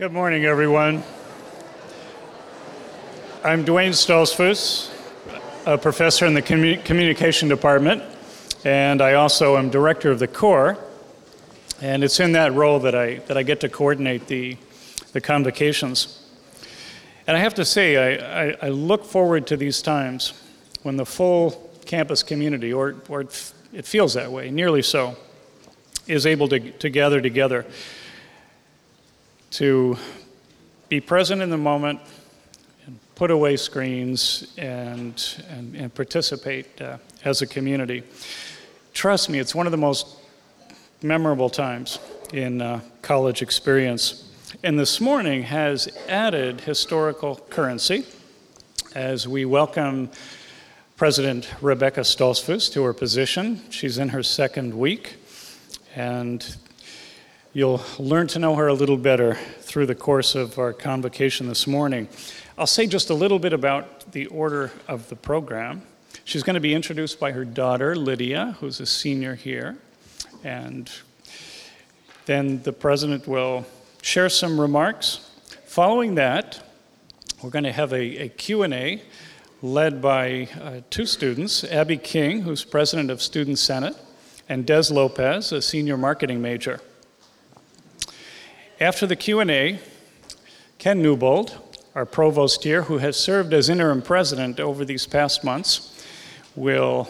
Good morning, everyone. I'm Duane Stoltzfus, a professor in the commu- communication department, and I also am director of the Core. And it's in that role that I, that I get to coordinate the, the convocations. And I have to say, I, I, I look forward to these times when the full campus community, or, or it feels that way, nearly so, is able to, to gather together to be present in the moment and put away screens and, and, and participate uh, as a community. Trust me, it's one of the most memorable times in uh, college experience. And this morning has added historical currency as we welcome President Rebecca Stoltzfus to her position. She's in her second week, and You'll learn to know her a little better through the course of our convocation this morning. I'll say just a little bit about the order of the program. She's going to be introduced by her daughter, Lydia, who's a senior here. And then the president will share some remarks. Following that, we're going to have a, a Q&A led by uh, two students, Abby King, who's president of Student Senate, and Des Lopez, a senior marketing major. After the Q&A, Ken Newbold, our provost here, who has served as interim president over these past months, will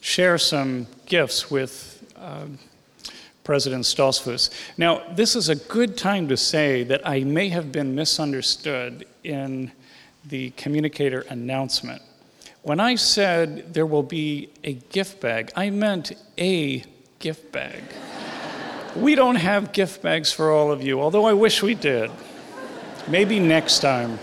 share some gifts with uh, President Stoltzfus. Now, this is a good time to say that I may have been misunderstood in the communicator announcement. When I said there will be a gift bag, I meant a gift bag. We don't have gift bags for all of you, although I wish we did. Maybe next time.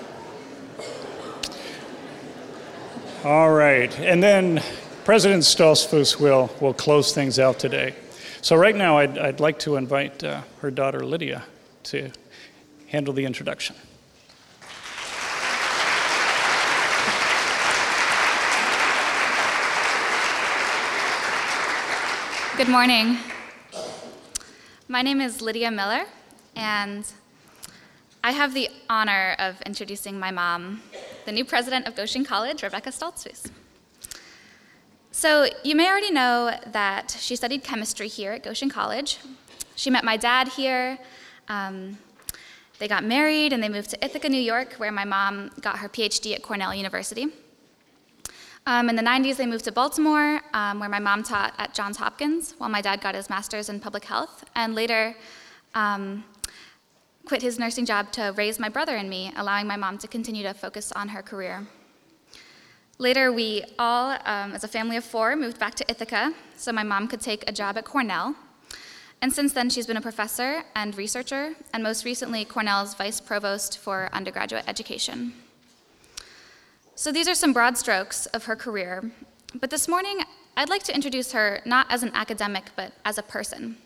All right, and then President Stoltzfus will, will close things out today. So, right now, I'd, I'd like to invite uh, her daughter Lydia to handle the introduction. Good morning. My name is Lydia Miller, and I have the honor of introducing my mom, the new president of Goshen College, Rebecca Stoltzfus. So, you may already know that she studied chemistry here at Goshen College. She met my dad here. Um, they got married and they moved to Ithaca, New York, where my mom got her PhD at Cornell University. Um, in the 90s, they moved to Baltimore, um, where my mom taught at Johns Hopkins, while my dad got his master's in public health, and later um, quit his nursing job to raise my brother and me, allowing my mom to continue to focus on her career. Later, we all, um, as a family of four, moved back to Ithaca so my mom could take a job at Cornell. And since then, she's been a professor and researcher, and most recently, Cornell's vice provost for undergraduate education. So these are some broad strokes of her career. But this morning, I'd like to introduce her not as an academic, but as a person.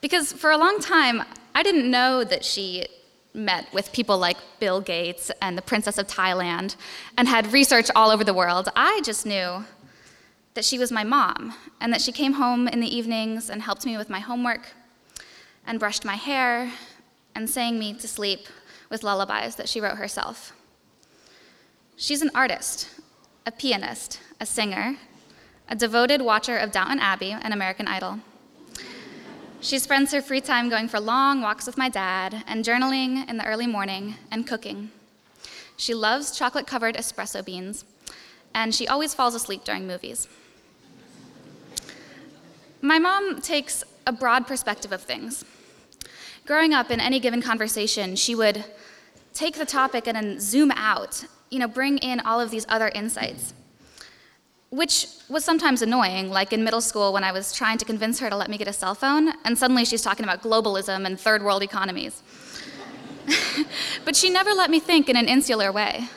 Because for a long time, I didn't know that she met with people like Bill Gates and the Princess of Thailand and had research all over the world. I just knew that she was my mom and that she came home in the evenings and helped me with my homework and brushed my hair and sang me to sleep with lullabies that she wrote herself. She's an artist, a pianist, a singer, a devoted watcher of Downton Abbey and American Idol. She spends her free time going for long walks with my dad and journaling in the early morning and cooking. She loves chocolate covered espresso beans, and she always falls asleep during movies. My mom takes a broad perspective of things. Growing up in any given conversation, she would take the topic and then zoom out you know, bring in all of these other insights, which was sometimes annoying, like in middle school when I was trying to convince her to let me get a cell phone, and suddenly she's talking about globalism and third world economies. but she never let me think in an insular way.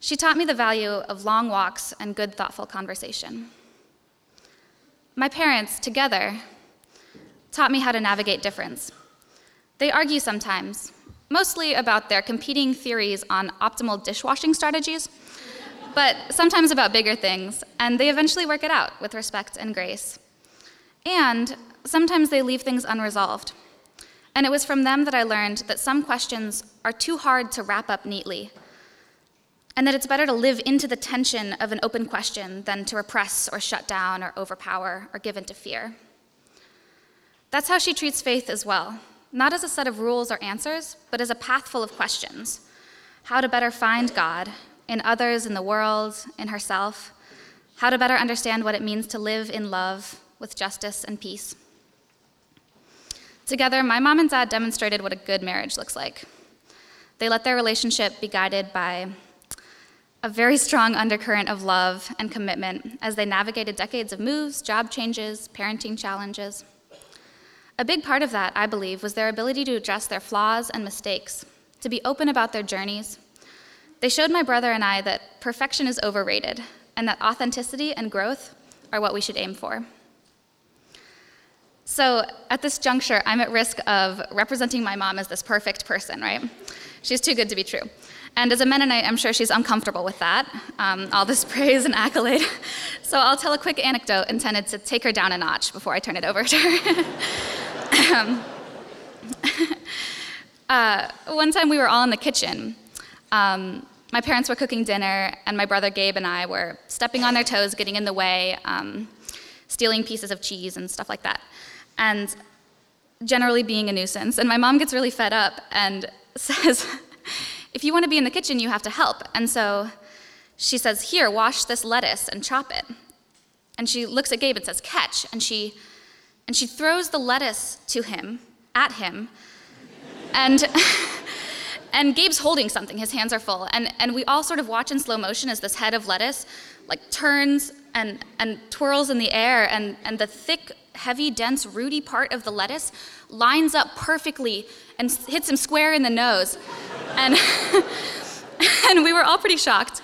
She taught me the value of long walks and good, thoughtful conversation. My parents, together, taught me how to navigate difference. They argue sometimes, mostly about their competing theories on optimal dishwashing strategies, but sometimes about bigger things, and they eventually work it out with respect and grace. And sometimes they leave things unresolved. And it was from them that I learned that some questions are too hard to wrap up neatly, and that it's better to live into the tension of an open question than to repress or shut down or overpower or give in to fear. That's how she treats faith as well, not as a set of rules or answers, but as a path full of questions how to better find God in others, in the world, in herself, how to better understand what it means to live in love with justice and peace. Together, my mom and dad demonstrated what a good marriage looks like. They let their relationship be guided by a very strong undercurrent of love and commitment as they navigated decades of moves, job changes, parenting challenges. A big part of that, I believe, was their ability to address their flaws and mistakes, to be open about their journeys. They showed my brother and I that perfection is overrated and that authenticity and growth are what we should aim for. So at this juncture, I'm at risk of representing my mom as this perfect person, right? She's too good to be true. And as a Mennonite, I'm sure she's uncomfortable with that, um, all this praise and accolade. So I'll tell a quick anecdote intended to take her down a notch before I turn it over to her. um, uh, one time we were all in the kitchen. Um, my parents were cooking dinner, and my brother Gabe and I were stepping on their toes, getting in the way, um, stealing pieces of cheese and stuff like that and generally being a nuisance. And my mom gets really fed up and says, If you want to be in the kitchen, you have to help. And so she says, Here, wash this lettuce and chop it. And she looks at Gabe and says, Catch. And she, and she throws the lettuce to him, at him. And. and Gabe's holding something, his hands are full. And, and we all sort of watch in slow motion as this head of lettuce like turns and, and twirls in the air, and, and the thick heavy, dense, rooty part of the lettuce lines up perfectly and hits him square in the nose. And, and we were all pretty shocked.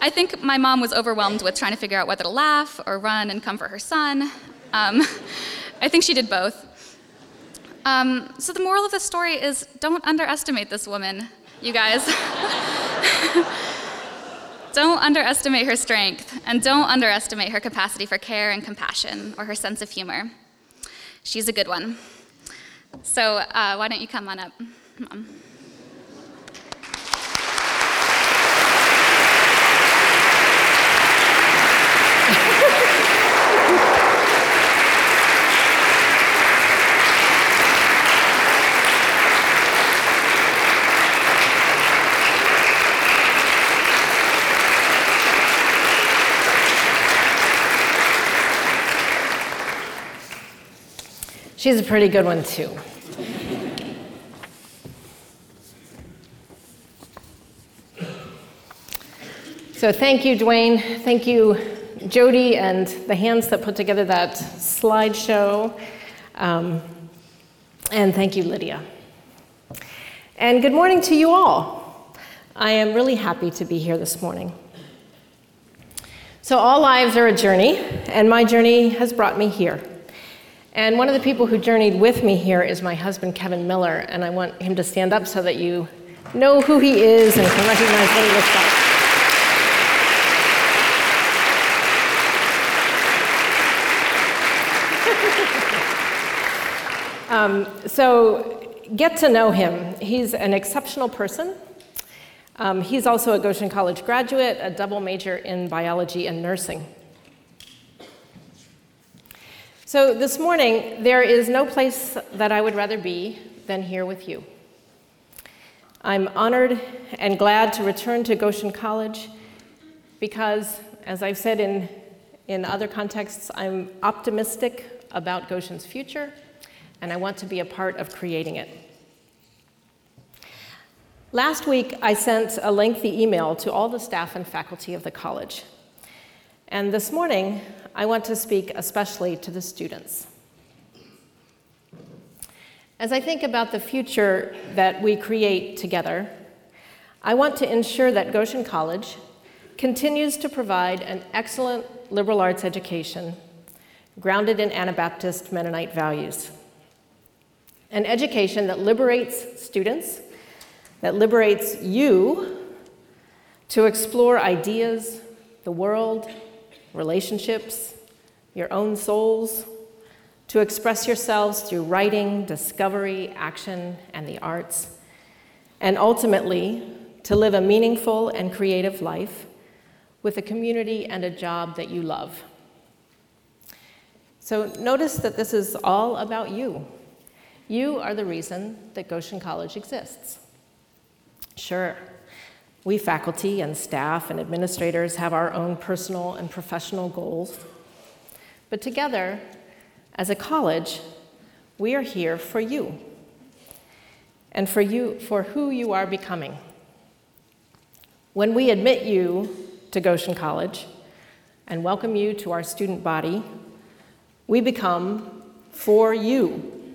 I think my mom was overwhelmed with trying to figure out whether to laugh or run and comfort her son. Um, I think she did both. Um, so, the moral of the story is don't underestimate this woman, you guys. Don't underestimate her strength, and don't underestimate her capacity for care and compassion or her sense of humor. She's a good one. So, uh, why don't you come on up, Mom? She's a pretty good one, too. So, thank you, Duane. Thank you, Jody, and the hands that put together that slideshow. Um, and thank you, Lydia. And good morning to you all. I am really happy to be here this morning. So, all lives are a journey, and my journey has brought me here. And one of the people who journeyed with me here is my husband, Kevin Miller, and I want him to stand up so that you know who he is and can recognize what he looks like. um, so get to know him. He's an exceptional person. Um, he's also a Goshen College graduate, a double major in biology and nursing. So this morning, there is no place that I would rather be than here with you. I'm honored and glad to return to Goshen College because, as I've said in, in other contexts, I'm optimistic about Goshen's future and I want to be a part of creating it. Last week, I sent a lengthy email to all the staff and faculty of the college. And this morning, I want to speak especially to the students. As I think about the future that we create together, I want to ensure that Goshen College continues to provide an excellent liberal arts education grounded in Anabaptist Mennonite values. An education that liberates students, that liberates you to explore ideas, the world, relationships, your own souls, to express yourselves through writing, discovery, action, and the arts, and ultimately to live a meaningful and creative life with a community and a job that you love. So notice that this is all about you. You are the reason that Goshen College exists. Sure, we faculty and staff and administrators have our own personal and professional goals. But together, as a college, we are here for you and for you for who you are becoming. When we admit you to Goshen College and welcome you to our student body, we become for you.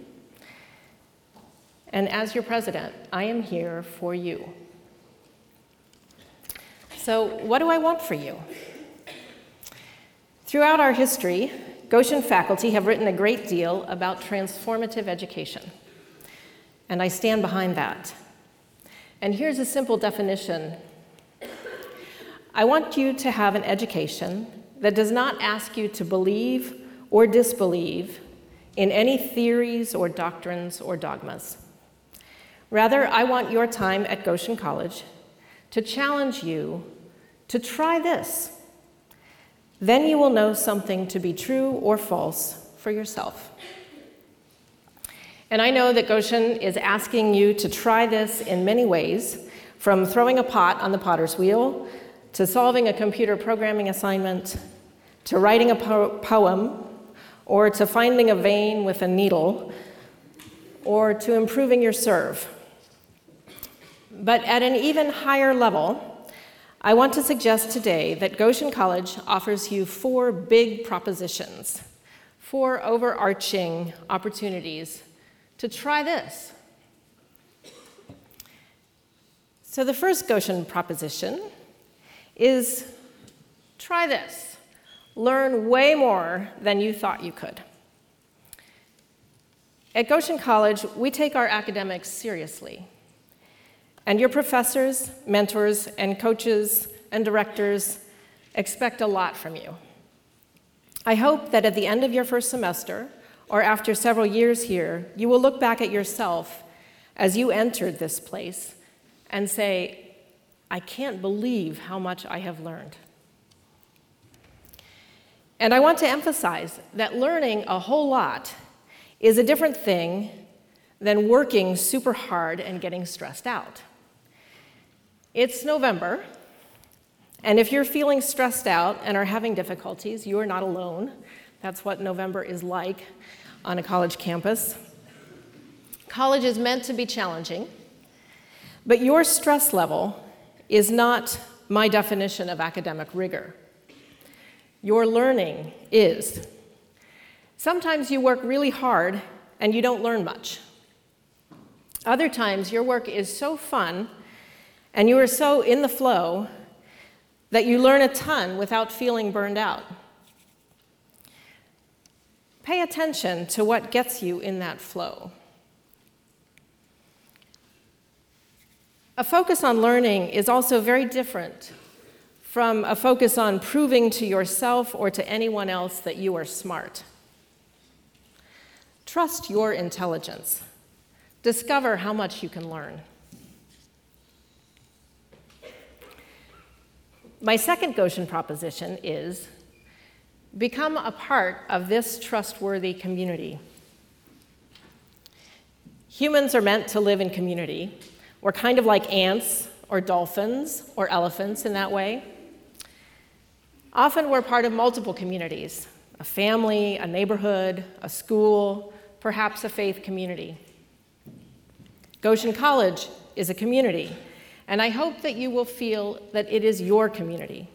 And as your president, I am here for you. So, what do I want for you? Throughout our history, Goshen faculty have written a great deal about transformative education, and I stand behind that. And here's a simple definition I want you to have an education that does not ask you to believe or disbelieve in any theories or doctrines or dogmas. Rather, I want your time at Goshen College to challenge you to try this. Then you will know something to be true or false for yourself. And I know that Goshen is asking you to try this in many ways, from throwing a pot on the potter's wheel, to solving a computer programming assignment, to writing a po- poem or to finding a vein with a needle, or to improving your serve. But at an even higher level, I want to suggest today that Goshen College offers you four big propositions, four overarching opportunities to try this. So, the first Goshen proposition is try this learn way more than you thought you could. At Goshen College, we take our academics seriously. And your professors, mentors, and coaches and directors expect a lot from you. I hope that at the end of your first semester, or after several years here, you will look back at yourself as you entered this place and say, I can't believe how much I have learned. And I want to emphasize that learning a whole lot is a different thing than working super hard and getting stressed out. It's November, and if you're feeling stressed out and are having difficulties, you are not alone. That's what November is like on a college campus. College is meant to be challenging, but your stress level is not my definition of academic rigor your learning is. Sometimes you work really hard and you don't learn much. Other times your work is so fun and you are so in the flow that you learn a ton without feeling burned out. Pay attention to what gets you in that flow. A focus on learning is also very different from a focus on proving to yourself or to anyone else that you are smart. Trust your intelligence. Discover how much you can learn. My second Goshen proposition is become a part of this trustworthy community. Humans are meant to live in community. We're kind of like ants or dolphins or elephants in that way. Often we're part of multiple communities a family, a neighborhood, a school, perhaps a faith community. Goshen College is a community, and I hope that you will feel that it is your community.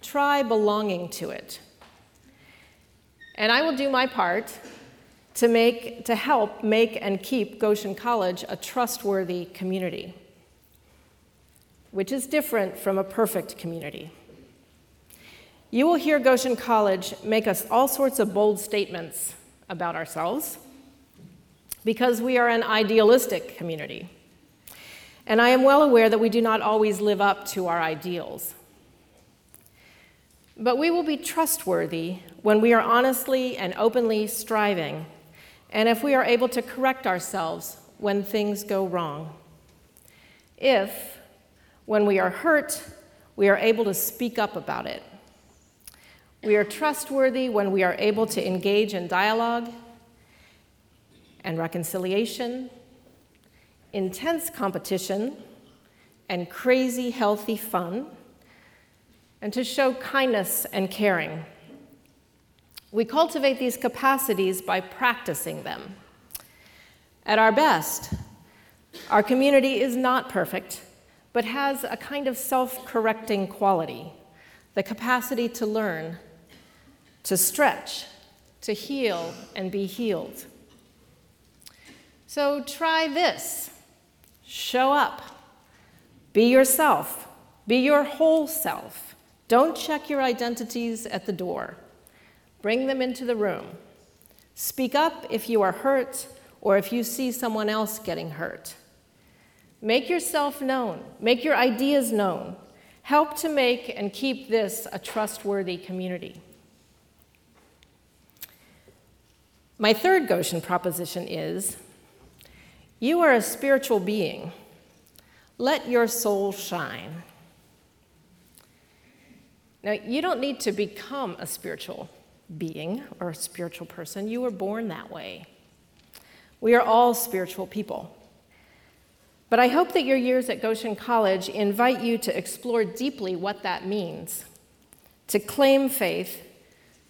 Try belonging to it. And I will do my part to, make, to help make and keep Goshen College a trustworthy community, which is different from a perfect community. You will hear Goshen College make us all sorts of bold statements about ourselves because we are an idealistic community. And I am well aware that we do not always live up to our ideals. But we will be trustworthy when we are honestly and openly striving, and if we are able to correct ourselves when things go wrong. If, when we are hurt, we are able to speak up about it. We are trustworthy when we are able to engage in dialogue and reconciliation, intense competition, and crazy healthy fun, and to show kindness and caring. We cultivate these capacities by practicing them. At our best, our community is not perfect, but has a kind of self correcting quality the capacity to learn, to stretch, to heal, and be healed. So try this show up, be yourself, be your whole self. Don't check your identities at the door. Bring them into the room. Speak up if you are hurt or if you see someone else getting hurt. Make yourself known, make your ideas known. Help to make and keep this a trustworthy community. My third Goshen proposition is you are a spiritual being. Let your soul shine. Now, you don't need to become a spiritual being or a spiritual person. You were born that way. We are all spiritual people. But I hope that your years at Goshen College invite you to explore deeply what that means, to claim faith,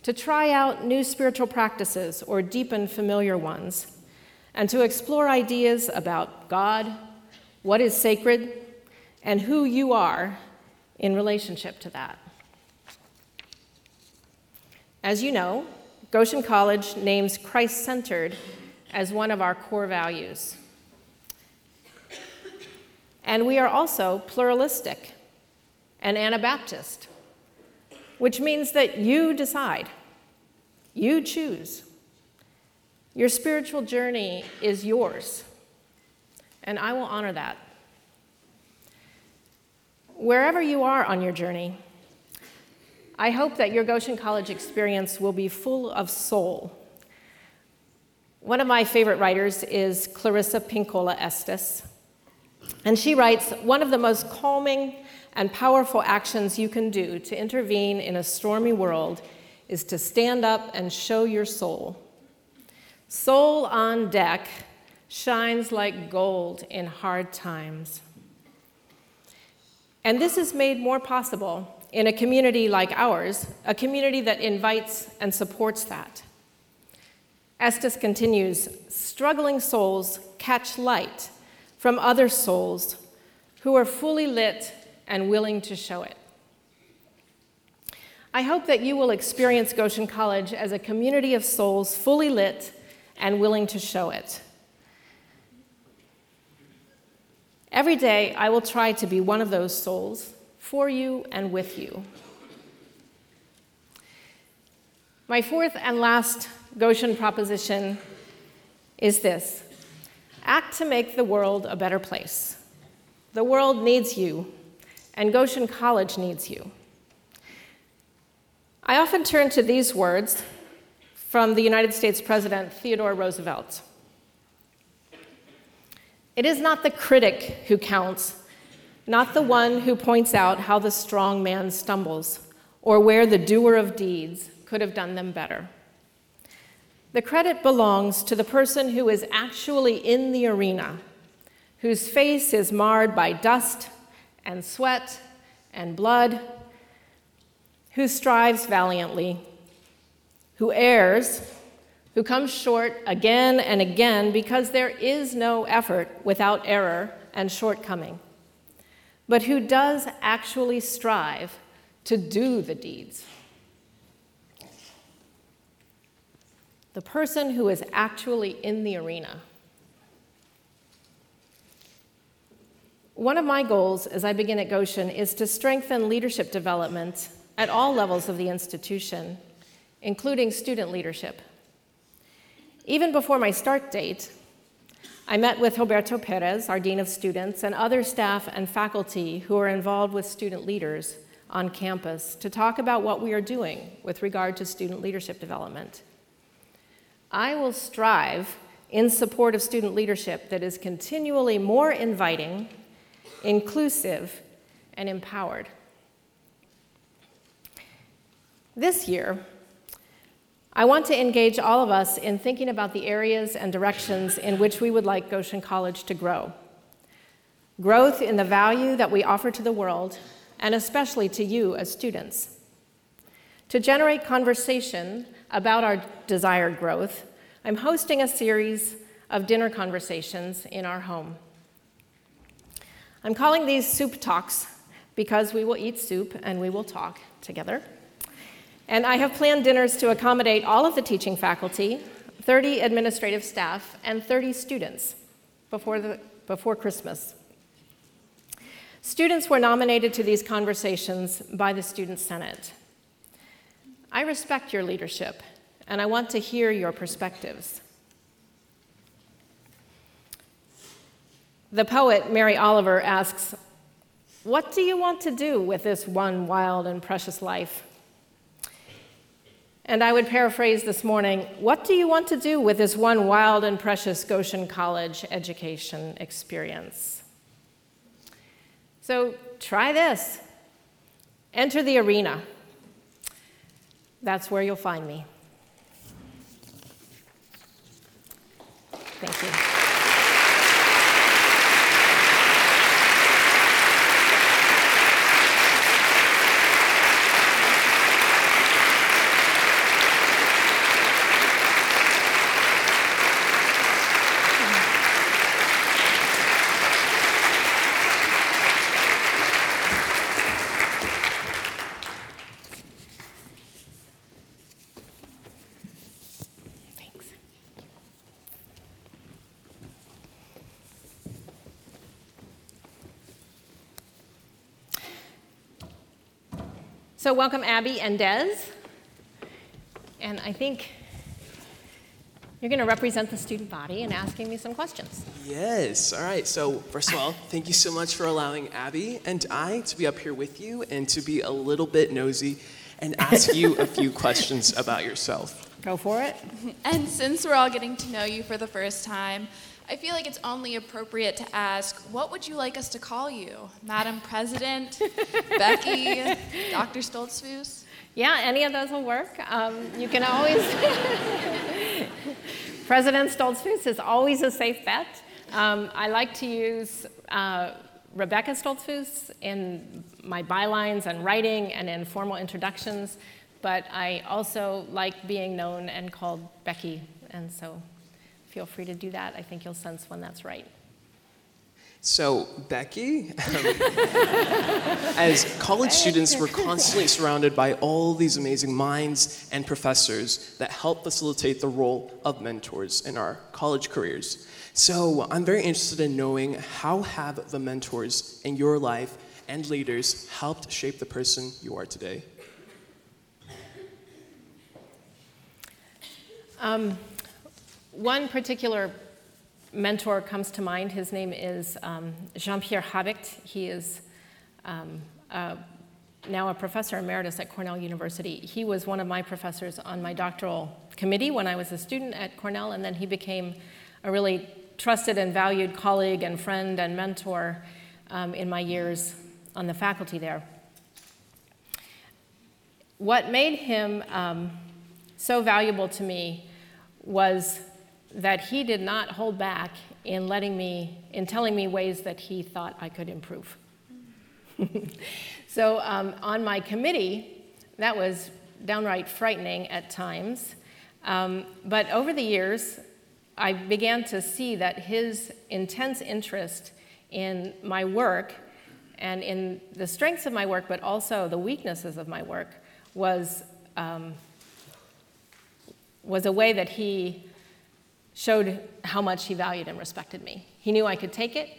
to try out new spiritual practices or deepen familiar ones, and to explore ideas about God, what is sacred, and who you are in relationship to that. As you know, Goshen College names Christ centered as one of our core values. And we are also pluralistic and Anabaptist, which means that you decide, you choose. Your spiritual journey is yours, and I will honor that. Wherever you are on your journey, I hope that your Goshen College experience will be full of soul. One of my favorite writers is Clarissa Pinkola Estes, and she writes One of the most calming and powerful actions you can do to intervene in a stormy world is to stand up and show your soul. Soul on deck shines like gold in hard times. And this is made more possible in a community like ours, a community that invites and supports that. Estes continues struggling souls catch light from other souls who are fully lit and willing to show it. I hope that you will experience Goshen College as a community of souls fully lit and willing to show it. Every day, I will try to be one of those souls for you and with you. My fourth and last Goshen proposition is this act to make the world a better place. The world needs you, and Goshen College needs you. I often turn to these words from the United States President Theodore Roosevelt. It is not the critic who counts, not the one who points out how the strong man stumbles or where the doer of deeds could have done them better. The credit belongs to the person who is actually in the arena, whose face is marred by dust and sweat and blood, who strives valiantly who errs, who comes short again and again because there is no effort without error and shortcoming, but who does actually strive to do the deeds. The person who is actually in the arena. One of my goals as I begin at Goshen is to strengthen leadership development at all levels of the institution including student leadership. Even before my start date, I met with Roberto Perez, our Dean of Students, and other staff and faculty who are involved with student leaders on campus to talk about what we are doing with regard to student leadership development. I will strive in support of student leadership that is continually more inviting, inclusive, and empowered. This year, I want to engage all of us in thinking about the areas and directions in which we would like Goshen College to grow. Growth in the value that we offer to the world, and especially to you as students. To generate conversation about our desired growth, I'm hosting a series of dinner conversations in our home. I'm calling these soup talks because we will eat soup and we will talk together. And I have planned dinners to accommodate all of the teaching faculty, 30 administrative staff, and 30 students before, the, before Christmas. Students were nominated to these conversations by the Student Senate. I respect your leadership, and I want to hear your perspectives. The poet Mary Oliver asks, What do you want to do with this one wild and precious life? And I would paraphrase this morning What do you want to do with this one wild and precious Goshen College education experience? So try this enter the arena. That's where you'll find me. Thank you. So, welcome Abby and Des. And I think you're going to represent the student body and asking me some questions. Yes. All right. So, first of all, thank you so much for allowing Abby and I to be up here with you and to be a little bit nosy and ask you a few questions about yourself. Go for it. And since we're all getting to know you for the first time, I feel like it's only appropriate to ask, what would you like us to call you? Madam President, Becky, Dr. Stoltzfus? Yeah, any of those will work. Um, you can always. President Stoltzfus is always a safe bet. Um, I like to use uh, Rebecca Stoltzfus in my bylines and writing and in formal introductions, but I also like being known and called Becky, and so feel free to do that. I think you'll sense when that's right. So, Becky, um, as college students, we're constantly surrounded by all these amazing minds and professors that help facilitate the role of mentors in our college careers. So, I'm very interested in knowing how have the mentors in your life and leaders helped shape the person you are today? Um, one particular mentor comes to mind. His name is um, Jean Pierre Habicht. He is um, uh, now a professor emeritus at Cornell University. He was one of my professors on my doctoral committee when I was a student at Cornell, and then he became a really trusted and valued colleague and friend and mentor um, in my years on the faculty there. What made him um, so valuable to me was that he did not hold back in letting me, in telling me ways that he thought I could improve. so um, on my committee, that was downright frightening at times. Um, but over the years, I began to see that his intense interest in my work and in the strengths of my work, but also the weaknesses of my work, was, um, was a way that he showed how much he valued and respected me. He knew I could take it,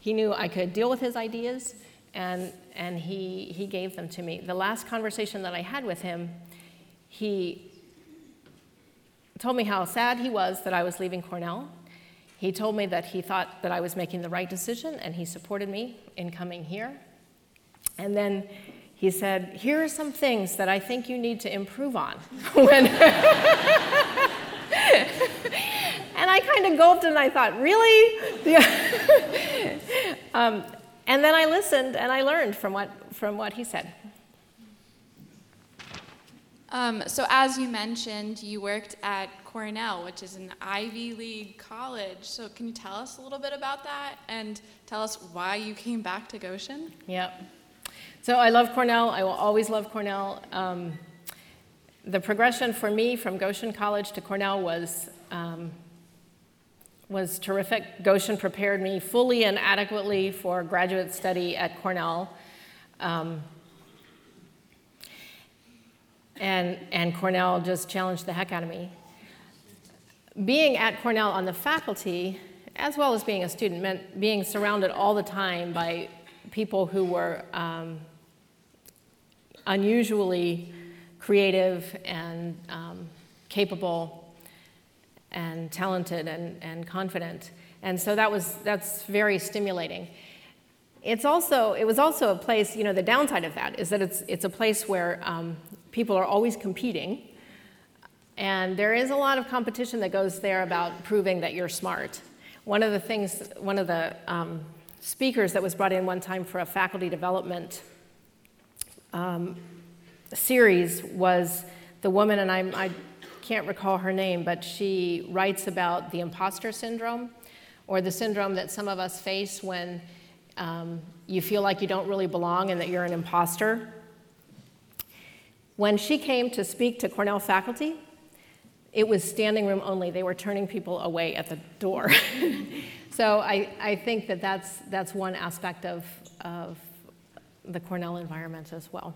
he knew I could deal with his ideas, and, and he, he gave them to me. The last conversation that I had with him, he told me how sad he was that I was leaving Cornell. He told me that he thought that I was making the right decision, and he supported me in coming here. And then he said, Here are some things that I think you need to improve on. when kind of gulped and I thought, Really? um, and then I listened and I learned from what, from what he said. Um, so, as you mentioned, you worked at Cornell, which is an Ivy League college. So, can you tell us a little bit about that and tell us why you came back to Goshen? Yep. So, I love Cornell. I will always love Cornell. Um, the progression for me from Goshen College to Cornell was um, was terrific. Goshen prepared me fully and adequately for graduate study at Cornell. Um, and, and Cornell just challenged the heck out of me. Being at Cornell on the faculty, as well as being a student, meant being surrounded all the time by people who were um, unusually creative and um, capable and talented and, and confident. And so that was, that's very stimulating. It's also, it was also a place, you know, the downside of that is that it's, it's a place where um, people are always competing. And there is a lot of competition that goes there about proving that you're smart. One of the things, one of the um, speakers that was brought in one time for a faculty development um, series was the woman, and I'm, I can't recall her name, but she writes about the imposter syndrome, or the syndrome that some of us face when um, you feel like you don't really belong and that you're an imposter. When she came to speak to Cornell faculty, it was standing room only. They were turning people away at the door. so I, I think that that's, that's one aspect of, of the Cornell environment as well.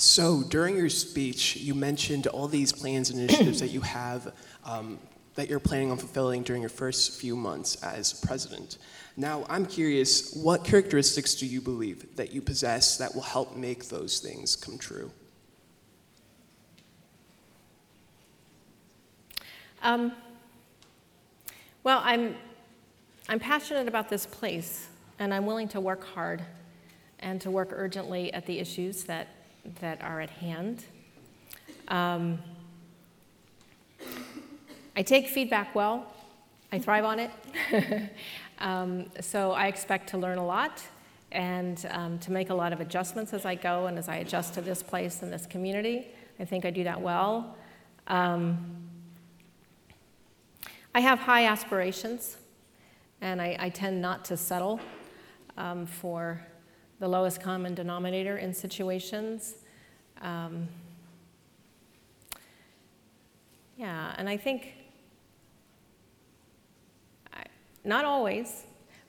So during your speech, you mentioned all these plans and initiatives that you have um, that you're planning on fulfilling during your first few months as president. Now, I'm curious, what characteristics do you believe that you possess that will help make those things come true? Um, well, I'm, I'm passionate about this place, and I'm willing to work hard and to work urgently at the issues that, that are at hand. Um, I take feedback well, I thrive on it. Um, so I expect to learn a lot and um, to make a lot of adjustments as I go and as I adjust to this place and this community. I think I do that well. Um, I have high aspirations, and I, I tend not to settle um, for the lowest common denominator in situations. Um, yeah, and I think not always,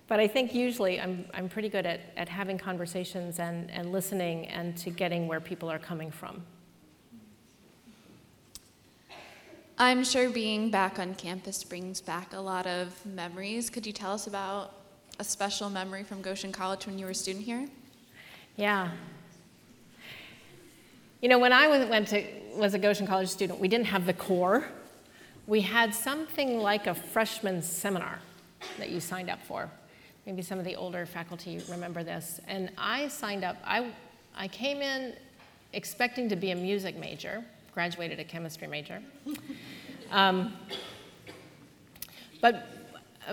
but I think usually I'm, I'm pretty good at, at having conversations and, and listening and to getting where people are coming from. I'm sure being back on campus brings back a lot of memories. Could you tell us about a special memory from Goshen College when you were a student here? Yeah. You know, when I went to, was a Goshen College student, we didn't have the core. We had something like a freshman seminar that you signed up for. Maybe some of the older faculty remember this. And I signed up, I, I came in expecting to be a music major, graduated a chemistry major. Um, but,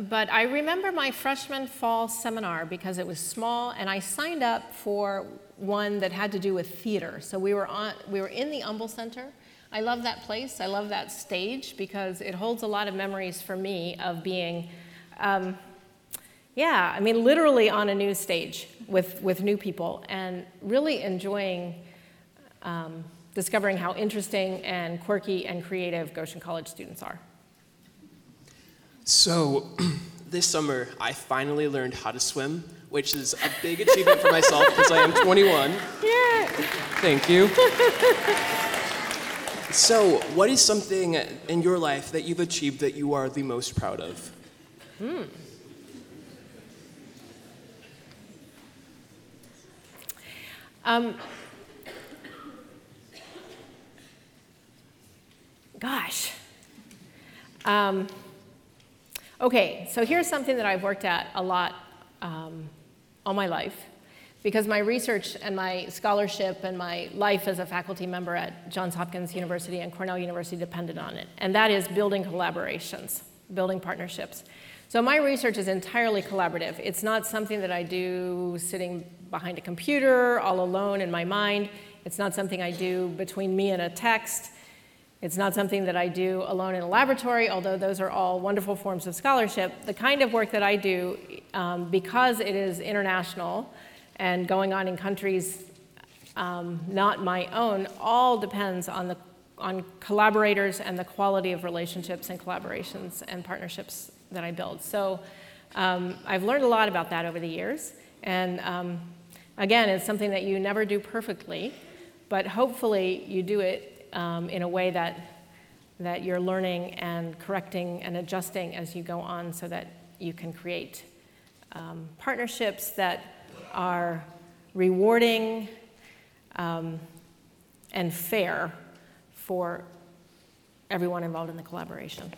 but I remember my freshman fall seminar because it was small, and I signed up for one that had to do with theater. So we were, on, we were in the Umble Center. I love that place. I love that stage because it holds a lot of memories for me of being um, yeah, I mean, literally on a new stage with, with new people and really enjoying um, discovering how interesting and quirky and creative Goshen College students are. So, this summer, I finally learned how to swim, which is a big achievement for myself because I am 21. Yeah. Thank you. so, what is something in your life that you've achieved that you are the most proud of? Hmm. Um, gosh. Um, okay, so here's something that I've worked at a lot um, all my life. because my research and my scholarship and my life as a faculty member at Johns Hopkins University and Cornell University depended on it, and that is building collaborations, building partnerships. So my research is entirely collaborative. It's not something that I do sitting behind a computer all alone in my mind. It's not something I do between me and a text. It's not something that I do alone in a laboratory, although those are all wonderful forms of scholarship. The kind of work that I do, um, because it is international and going on in countries um, not my own, all depends on the on collaborators and the quality of relationships and collaborations and partnerships that I build. So um, I've learned a lot about that over the years. And um, again, it's something that you never do perfectly, but hopefully you do it um, in a way that, that you're learning and correcting and adjusting as you go on so that you can create um, partnerships that are rewarding um, and fair for everyone involved in the collaboration.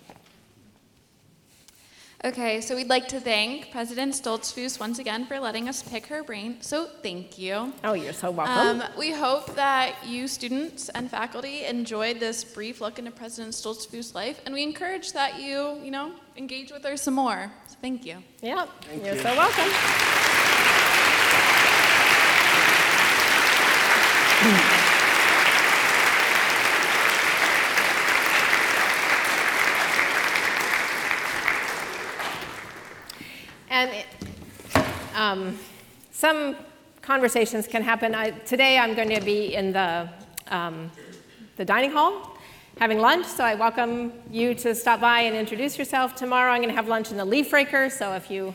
Okay, so we'd like to thank President Stoltzfus once again for letting us pick her brain. So thank you. Oh, you're so welcome. Um, we hope that you students and faculty enjoyed this brief look into President Stoltzfus' life, and we encourage that you, you know, engage with her some more. So thank you. Yeah, you're you. so welcome. And um, some conversations can happen. I, today I'm going to be in the, um, the dining hall having lunch, so I welcome you to stop by and introduce yourself. Tomorrow I'm going to have lunch in the Leaf Raker, so if you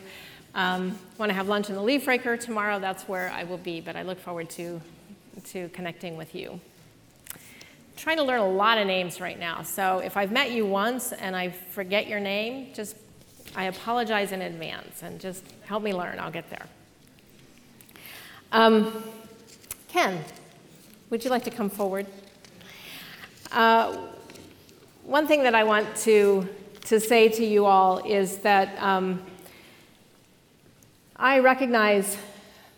um, want to have lunch in the Leaf Raker tomorrow, that's where I will be, but I look forward to, to connecting with you. I'm trying to learn a lot of names right now, so if I've met you once and I forget your name, just I apologize in advance and just help me learn. I'll get there. Um, Ken, would you like to come forward? Uh, one thing that I want to, to say to you all is that um, I recognize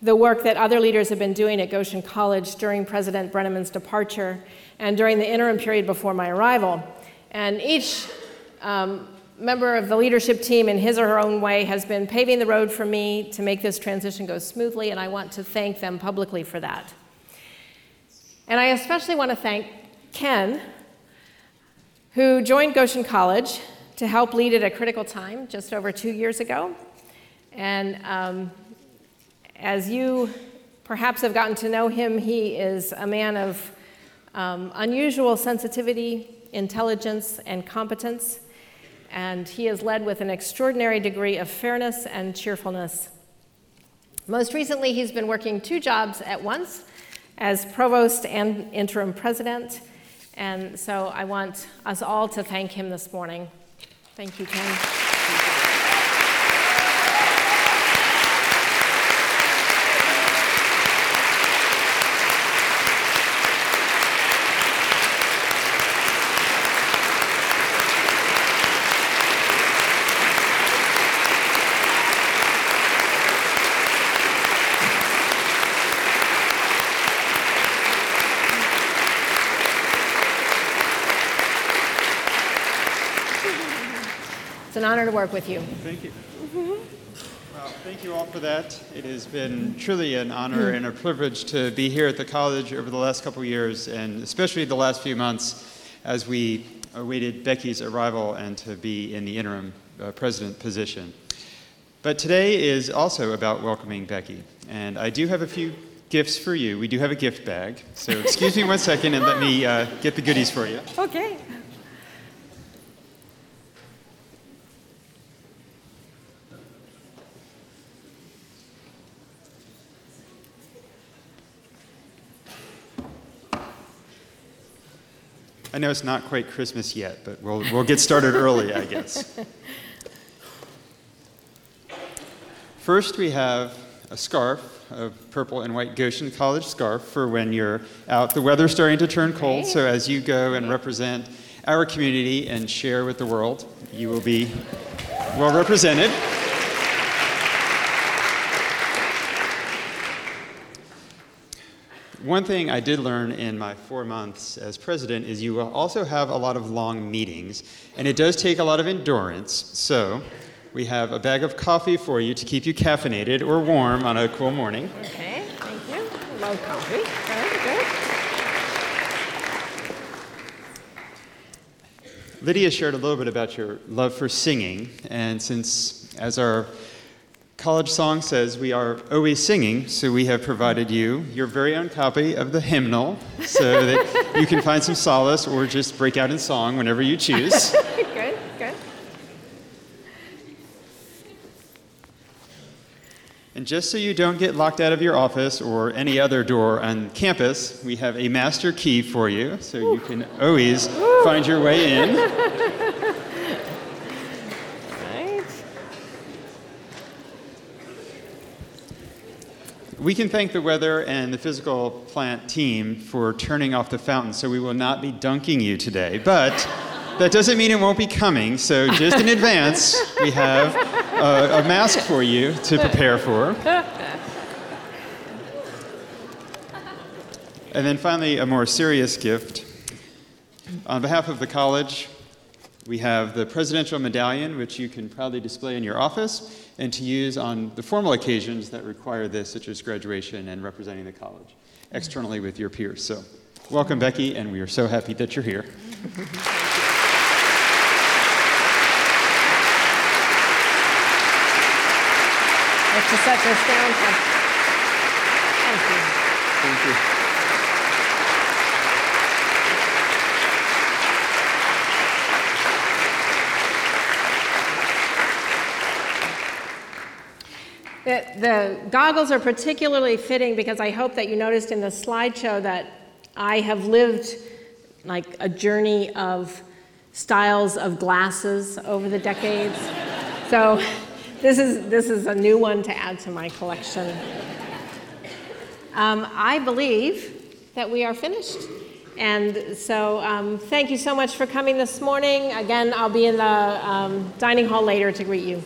the work that other leaders have been doing at Goshen College during President Brenneman's departure and during the interim period before my arrival. And each um, member of the leadership team, in his or her own way, has been paving the road for me to make this transition go smoothly, and I want to thank them publicly for that. And I especially want to thank Ken, who joined Goshen College to help lead at a critical time just over two years ago. And um, as you perhaps have gotten to know him, he is a man of um, unusual sensitivity, intelligence, and competence and he is led with an extraordinary degree of fairness and cheerfulness. Most recently, he's been working two jobs at once as provost and interim president, and so I want us all to thank him this morning. Thank you, Ken. an honor to work with you. Thank you. Well, thank you all for that. It has been truly an honor and a privilege to be here at the college over the last couple of years, and especially the last few months as we awaited Becky's arrival and to be in the interim uh, president position. But today is also about welcoming Becky, and I do have a few gifts for you. We do have a gift bag, so excuse me one second and let me uh, get the goodies for you. Okay. Know it's not quite Christmas yet, but we'll, we'll get started early, I guess. First, we have a scarf, a purple and white Goshen College scarf for when you're out. The weather's starting to turn cold, so as you go and represent our community and share with the world, you will be well represented. One thing I did learn in my four months as president is you will also have a lot of long meetings, and it does take a lot of endurance. So, we have a bag of coffee for you to keep you caffeinated or warm on a cool morning. Okay, thank you. Love coffee. Very good. Lydia shared a little bit about your love for singing, and since, as our college song says, we are always singing, so we have provided you your very own copy of the hymnal so that you can find some solace or just break out in song whenever you choose. good, good. And just so you don't get locked out of your office or any other door on campus, we have a master key for you so you can always find your way in. Right. We can thank the weather and the physical plant team for turning off the fountain, so we will not be dunking you today. But that doesn't mean it won't be coming, so just in advance, we have a, a mask for you to prepare for. And then finally, a more serious gift. On behalf of the college, we have the Presidential Medallion, which you can proudly display in your office and to use on the formal occasions that require this, such as graduation and representing the college externally with your peers. So, welcome, Becky, and we are so happy that you're here. Let's just set this down. Thank you. Thank you. The, the goggles are particularly fitting because I hope that you noticed in the slideshow that I have lived like a journey of styles of glasses over the decades. so this is, this is a new one to add to my collection. Um, I believe that we are finished. And so um, thank you so much for coming this morning. Again, I'll be in the um, dining hall later to greet you.